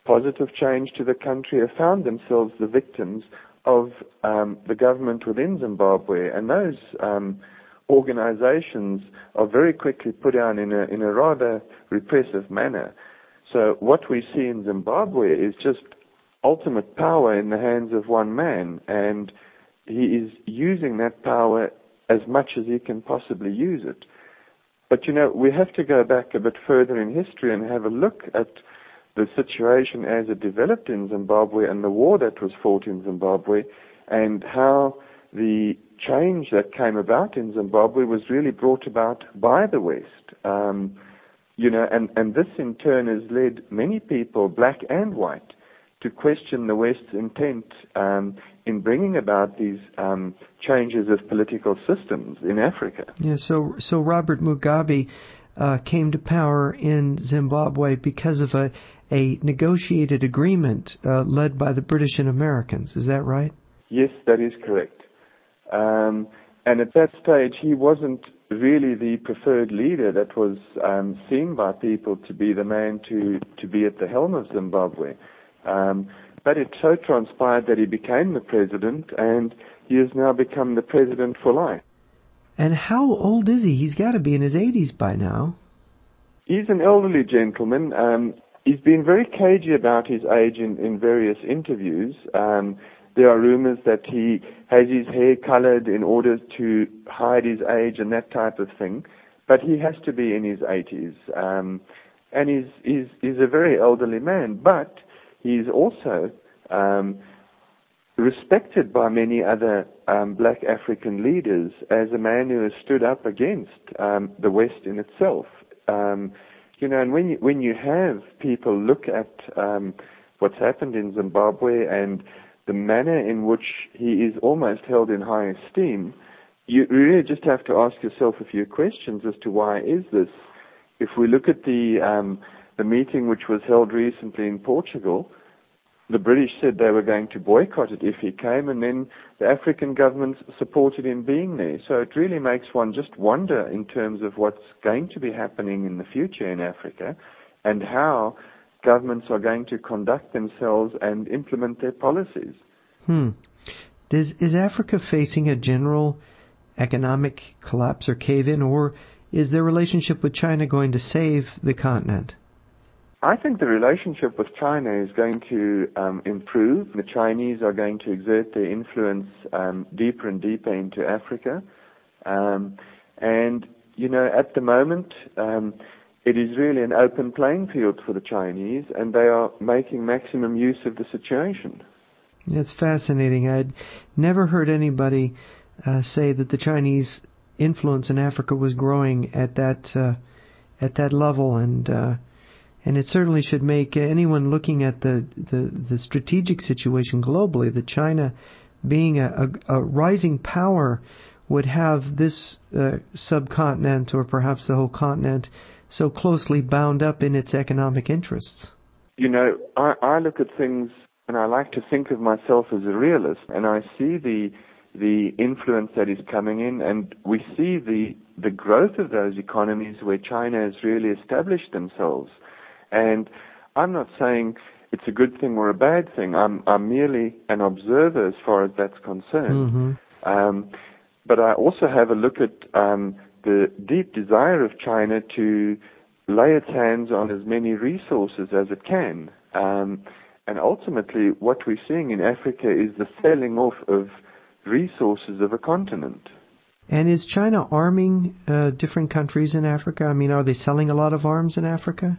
positive change to the country have found themselves the victims of um, the government within Zimbabwe, and those um, organizations are very quickly put down in a in a rather repressive manner. So what we see in Zimbabwe is just ultimate power in the hands of one man, and he is using that power as much as he can possibly use it. But you know, we have to go back a bit further in history and have a look at the situation as it developed in Zimbabwe and the war that was fought in Zimbabwe and how the change that came about in Zimbabwe was really brought about by the West. Um, you know, and, and this in turn has led many people, black and white, to question the West's intent um, in bringing about these um, changes of political systems in Africa.
Yeah, so so Robert Mugabe uh, came to power in Zimbabwe because of a a negotiated agreement uh, led by the British and Americans. Is that right?
Yes, that is correct. Um, and at that stage, he wasn't really the preferred leader that was um, seen by people to be the man to, to be at the helm of Zimbabwe. Um, but it so transpired that he became the president, and he has now become the president for life.
And how old is he? He's got to be in his 80s by now.
He's an elderly gentleman. Um, he's been very cagey about his age in, in various interviews. Um, there are rumors that he has his hair colored in order to hide his age and that type of thing. But he has to be in his 80s. Um, and he's, he's, he's a very elderly man. But he's also um, respected by many other um, black African leaders as a man who has stood up against um, the West in itself. Um, you know, and when you, when you have people look at um, what's happened in Zimbabwe and the manner in which he is almost held in high esteem, you really just have to ask yourself a few questions as to why is this. If we look at the um, the meeting which was held recently in Portugal, the British said they were going to boycott it if he came, and then the African governments supported him being there. So it really makes one just wonder in terms of what's going to be happening in the future in Africa and how governments are going to conduct themselves and implement their policies.
Hmm. Is, is Africa facing a general economic collapse or cave in, or is their relationship with China going to save the continent?
I think the relationship with China is going to um, improve. The Chinese are going to exert their influence um, deeper and deeper into Africa. Um, and, you know, at the moment, um, it is really an open playing field for the Chinese, and they are making maximum use of the situation.
It's fascinating. I'd never heard anybody uh, say that the Chinese influence in Africa was growing at that uh, at that level, and uh, and it certainly should make anyone looking at the, the, the strategic situation globally that China, being a, a, a rising power, would have this uh, subcontinent or perhaps the whole continent so closely bound up in its economic interests.
You know, I, I look at things and I like to think of myself as a realist, and I see the the influence that is coming in, and we see the the growth of those economies where China has really established themselves. And I'm not saying it's a good thing or a bad thing. I'm, I'm merely an observer as far as that's concerned. Mm-hmm. Um, but I also have a look at um, the deep desire of China to lay its hands on as many resources as it can. Um, and ultimately, what we're seeing in Africa is the selling off of resources of a continent.
And is China arming uh, different countries in Africa? I mean, are they selling a lot of arms in Africa?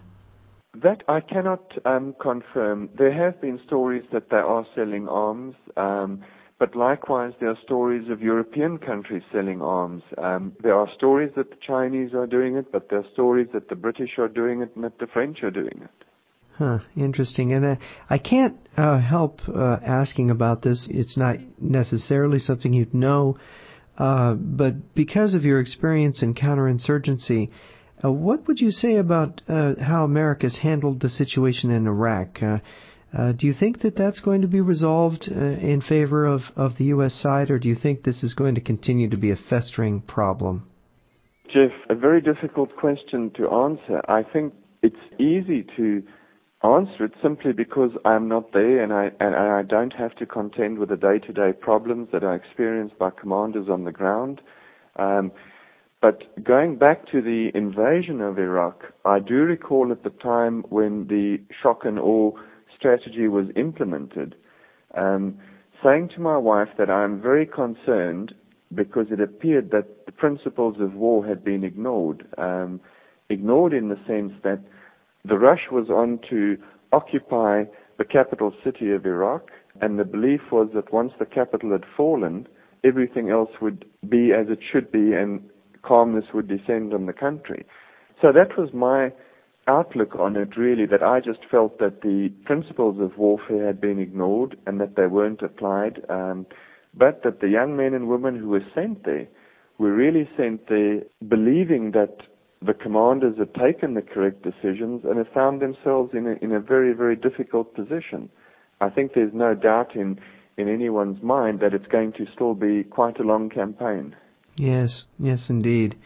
That I cannot um, confirm. There have been stories that they are selling arms, um, but likewise there are stories of European countries selling arms. Um, there are stories that the Chinese are doing it, but there are stories that the British are doing it and that the French are doing it.
Huh, interesting. And uh, I can't uh, help uh, asking about this. It's not necessarily something you'd know, uh, but because of your experience in counterinsurgency, uh, what would you say about uh, how America's handled the situation in Iraq? Uh, uh do you think that that's going to be resolved uh, in favor of, of the U.S. side, or do you think this is going to continue to be a festering problem?
Jeff, a very difficult question to answer. I think it's easy to answer it simply because I'm not there and I and I don't have to contend with the day-to-day problems that are experienced by commanders on the ground. Um, but going back to the invasion of Iraq, I do recall at the time when the shock and awe strategy was implemented, um, saying to my wife that I'm very concerned because it appeared that the principles of war had been ignored. Um, ignored in the sense that the rush was on to occupy the capital city of Iraq, and the belief was that once the capital had fallen, everything else would be as it should be and calmness would descend on the country. So that was my outlook on it really, that I just felt that the principles of warfare had been ignored and that they weren't applied, um, but that the young men and women who were sent there were really sent there believing that the commanders had taken the correct decisions and have found themselves in a, in a very, very difficult position. I think there's no doubt in, in anyone's mind that it's going to still be quite a long campaign.
Yes, yes, indeed.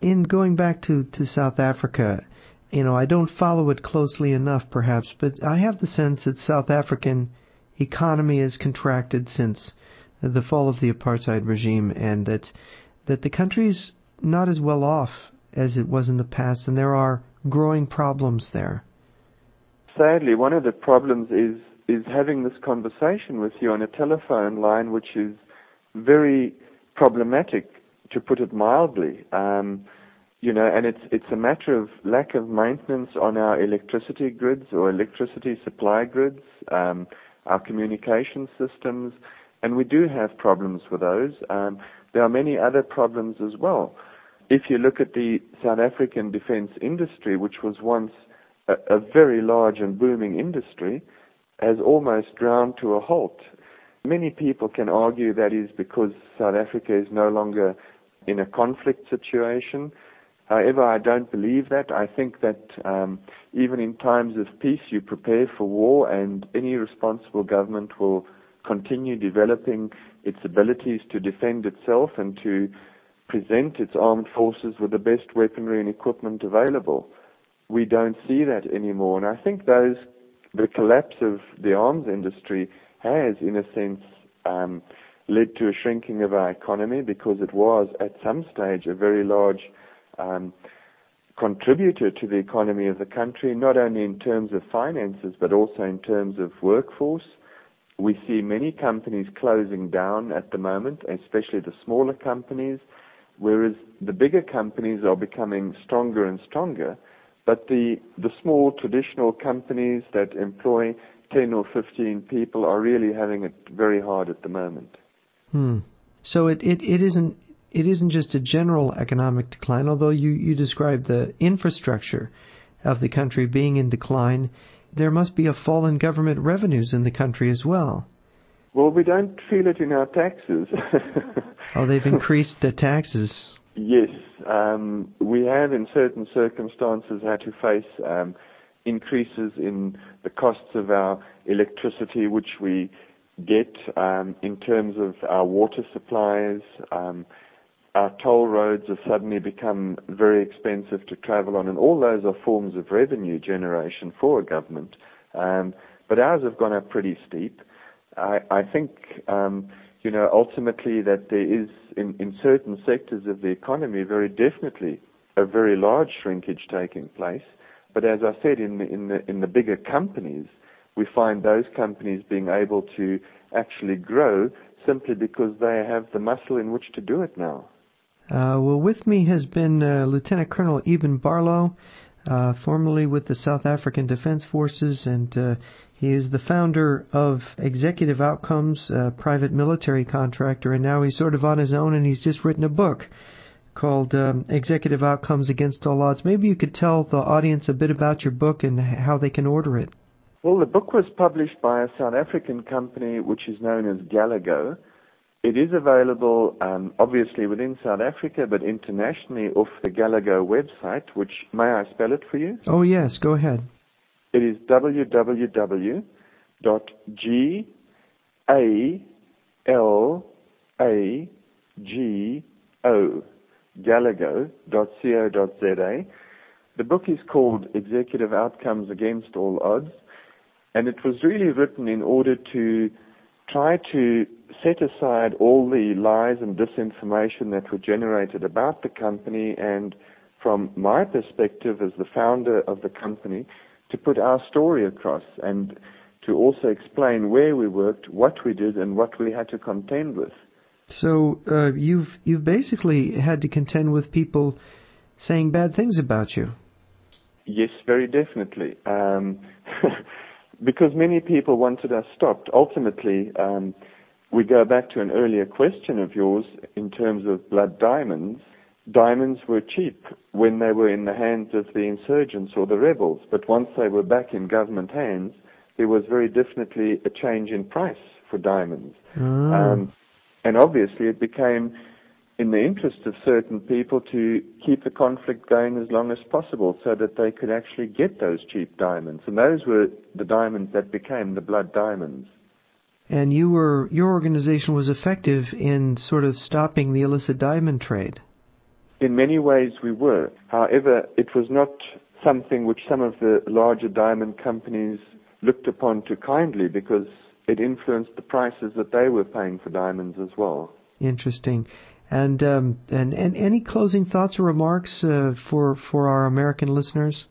In going back to, to South Africa, you know, I don't follow it closely enough, perhaps, but I have the sense that South African economy has contracted since the fall of the apartheid regime, and that that the country's not as well off as it was in the past, and there are growing problems there.
Sadly, one of the problems is is having this conversation with you on a telephone line, which is very problematic, to put it mildly. Um, you know, and it's it's a matter of lack of maintenance on our electricity grids or electricity supply grids, um, our communication systems, and we do have problems with those. Um, there are many other problems as well if you look at the South African defense industry, which was once a, a very large and booming industry, has almost ground to a halt. Many people can argue that is because South Africa is no longer in a conflict situation. However, I don't believe that. I think that um, even in times of peace, you prepare for war, and any responsible government will continue developing its abilities to defend itself and to present its armed forces with the best weaponry and equipment available. We don't see that anymore, and I think those the collapse of the arms industry has, in a sense, um, led to a shrinking of our economy because it was at some stage a very large um, contributor to the economy of the country, not only in terms of finances but also in terms of workforce. We see many companies closing down at the moment, especially the smaller companies whereas the bigger companies are becoming stronger and stronger, but the, the small traditional companies that employ 10 or 15 people are really having it very hard at the moment.
Hmm. So it, it, it isn't it isn't just a general economic decline, although you, you describe the infrastructure of the country being in decline, there must be a fall in government revenues in the country as well.
Well, we don't feel it in our taxes.
oh, they've increased the taxes.
Yes, um, we have in certain circumstances had to face um, increases in the costs of our electricity, which we get um, in terms of our water supplies. Um, our toll roads have suddenly become very expensive to travel on, and all those are forms of revenue generation for a government. Um, but ours have gone up pretty steep. I, think, you know, ultimately that there is, in, in certain sectors of the economy, very definitely a very large shrinkage taking place. But as I said, in the bigger companies, we find those companies being able to actually grow simply because they have the muscle in which to do it now.
Uh, well, with me has been uh, Lieutenant Colonel Eeben Barlow, uh, formerly with the South African Defense Forces, and uh, he is the founder of Executive Outcomes, a private military contractor, and now he's sort of on his own and he's just written a book called um, Executive Outcomes Against All Odds. Maybe you could tell the audience a bit about your book and how they can order it.
Well, the book was published by a South African company which is known as Galago. It is available, um, obviously, within South Africa, but internationally off the Galago website, which, may I spell it for you?
Oh, yes, go ahead.
It is www.galago gallagher.co.za. The book is called Executive Outcomes Against All Odds, it was really written in order to try to set aside all the lies and disinformation that were generated about the company and from my perspective as the founder of the company to put our story across and to also explain where we worked, what we did, and what we had to contend with.
So uh, you've you've basically had to contend with people saying bad things about you.
Yes, very definitely. Um, because many people wanted us stopped. Ultimately, um, we go back to an earlier question of yours in terms of blood diamonds. Diamonds were cheap when they were in the hands of the insurgents or the rebels, but once they were back in government hands, there was very definitely a change in price for diamonds.
Mm.
Um, and obviously, it became in the interest of certain people to keep the conflict going as long as possible so that they could actually get those cheap diamonds. And those were the diamonds that became the blood diamonds.
And you were your organization was effective in sort of stopping the illicit diamond trade.
In many ways we were. However, it was not something which some of the larger diamond companies looked upon too kindly because it influenced the prices that they were paying for diamonds as well.
Interesting. And um, and and any closing thoughts or remarks uh, for for our American listeners?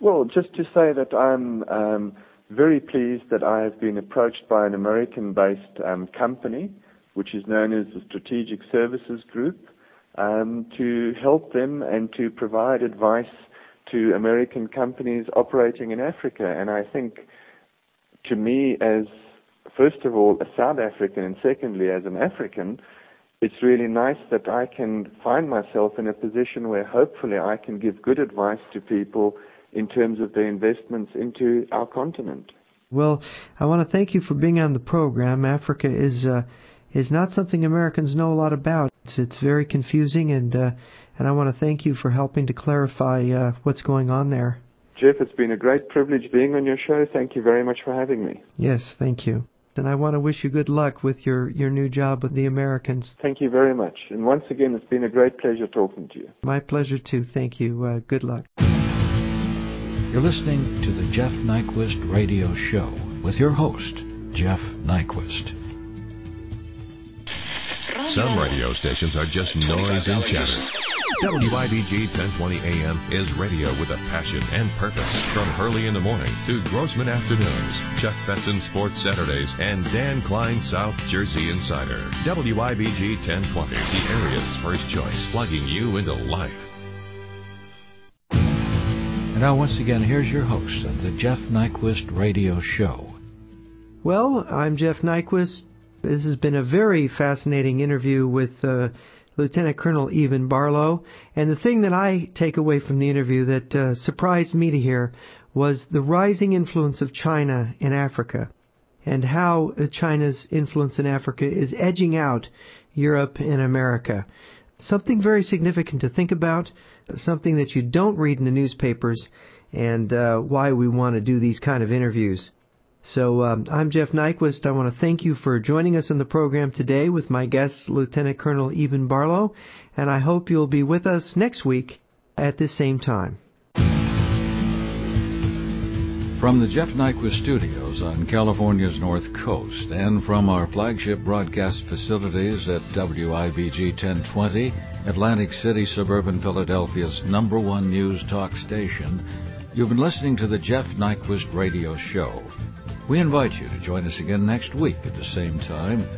Well, just to say that I'm um, very pleased that I have been approached by an American-based um, company, which is known as the Strategic Services Group, um, to help them and to provide advice to American companies operating in Africa. And I think, to me, as first of all a South African, and secondly as an African it's really nice that I can find myself in a position where hopefully I can give good advice to people in terms of their investments into our continent.
Well, I want to thank you for being on the program. Africa is uh, is not something Americans know a lot about. It's, it's very confusing, and uh, and I want to thank you for helping to clarify uh, what's going on there.
Jeff, it's been a great privilege being on your show. Thank you very much for having me.
Yes, thank you and I want to wish you good luck with your, your new job with the Americans.
Thank you very much. And once again, it's been a great pleasure talking to you.
My pleasure too. Thank you. Uh, good luck.
You're listening to the Jeff Nyquist Radio Show with your host, Jeff Nyquist.
Some radio stations are just noise and chatter. WIBG 1020 AM is radio with a passion and purpose. From Hurley in the morning to Grossman afternoons, Chuck Betson Sports Saturdays, and Dan Klein South Jersey Insider. WIBG 1020, the area's first choice, plugging you into life.
And now, once again, here's your host of the Jeff Nyquist Radio Show.
Well, I'm Jeff Nyquist. This has been a very fascinating interview with uh, Lieutenant Colonel Eeben Barlow. And the thing that I take away from the interview that uh, surprised me to hear was the rising influence of China in Africa and how uh, China's influence in Africa is edging out Europe and America. Something very significant to think about, something that you don't read in the newspapers, and uh, why we want to do these kind of interviews. So um, I'm Jeff Nyquist. I want to thank you for joining us on the program today with my guest, Lieutenant Colonel Eeben Barlow, and I hope you'll be with us next week at this same time.
From the Jeff Nyquist Studios on California's North Coast and from our flagship broadcast facilities at WIBG 1020, Atlantic City, suburban Philadelphia's number one news talk station, you've been listening to the Jeff Nyquist Radio Show. We invite you to join us again next week at the same time.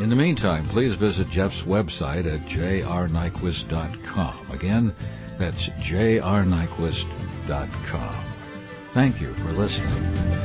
In the meantime, please visit Jeff's website at jrnyquist.com. Again, that's jrnyquist.com. Thank you for listening.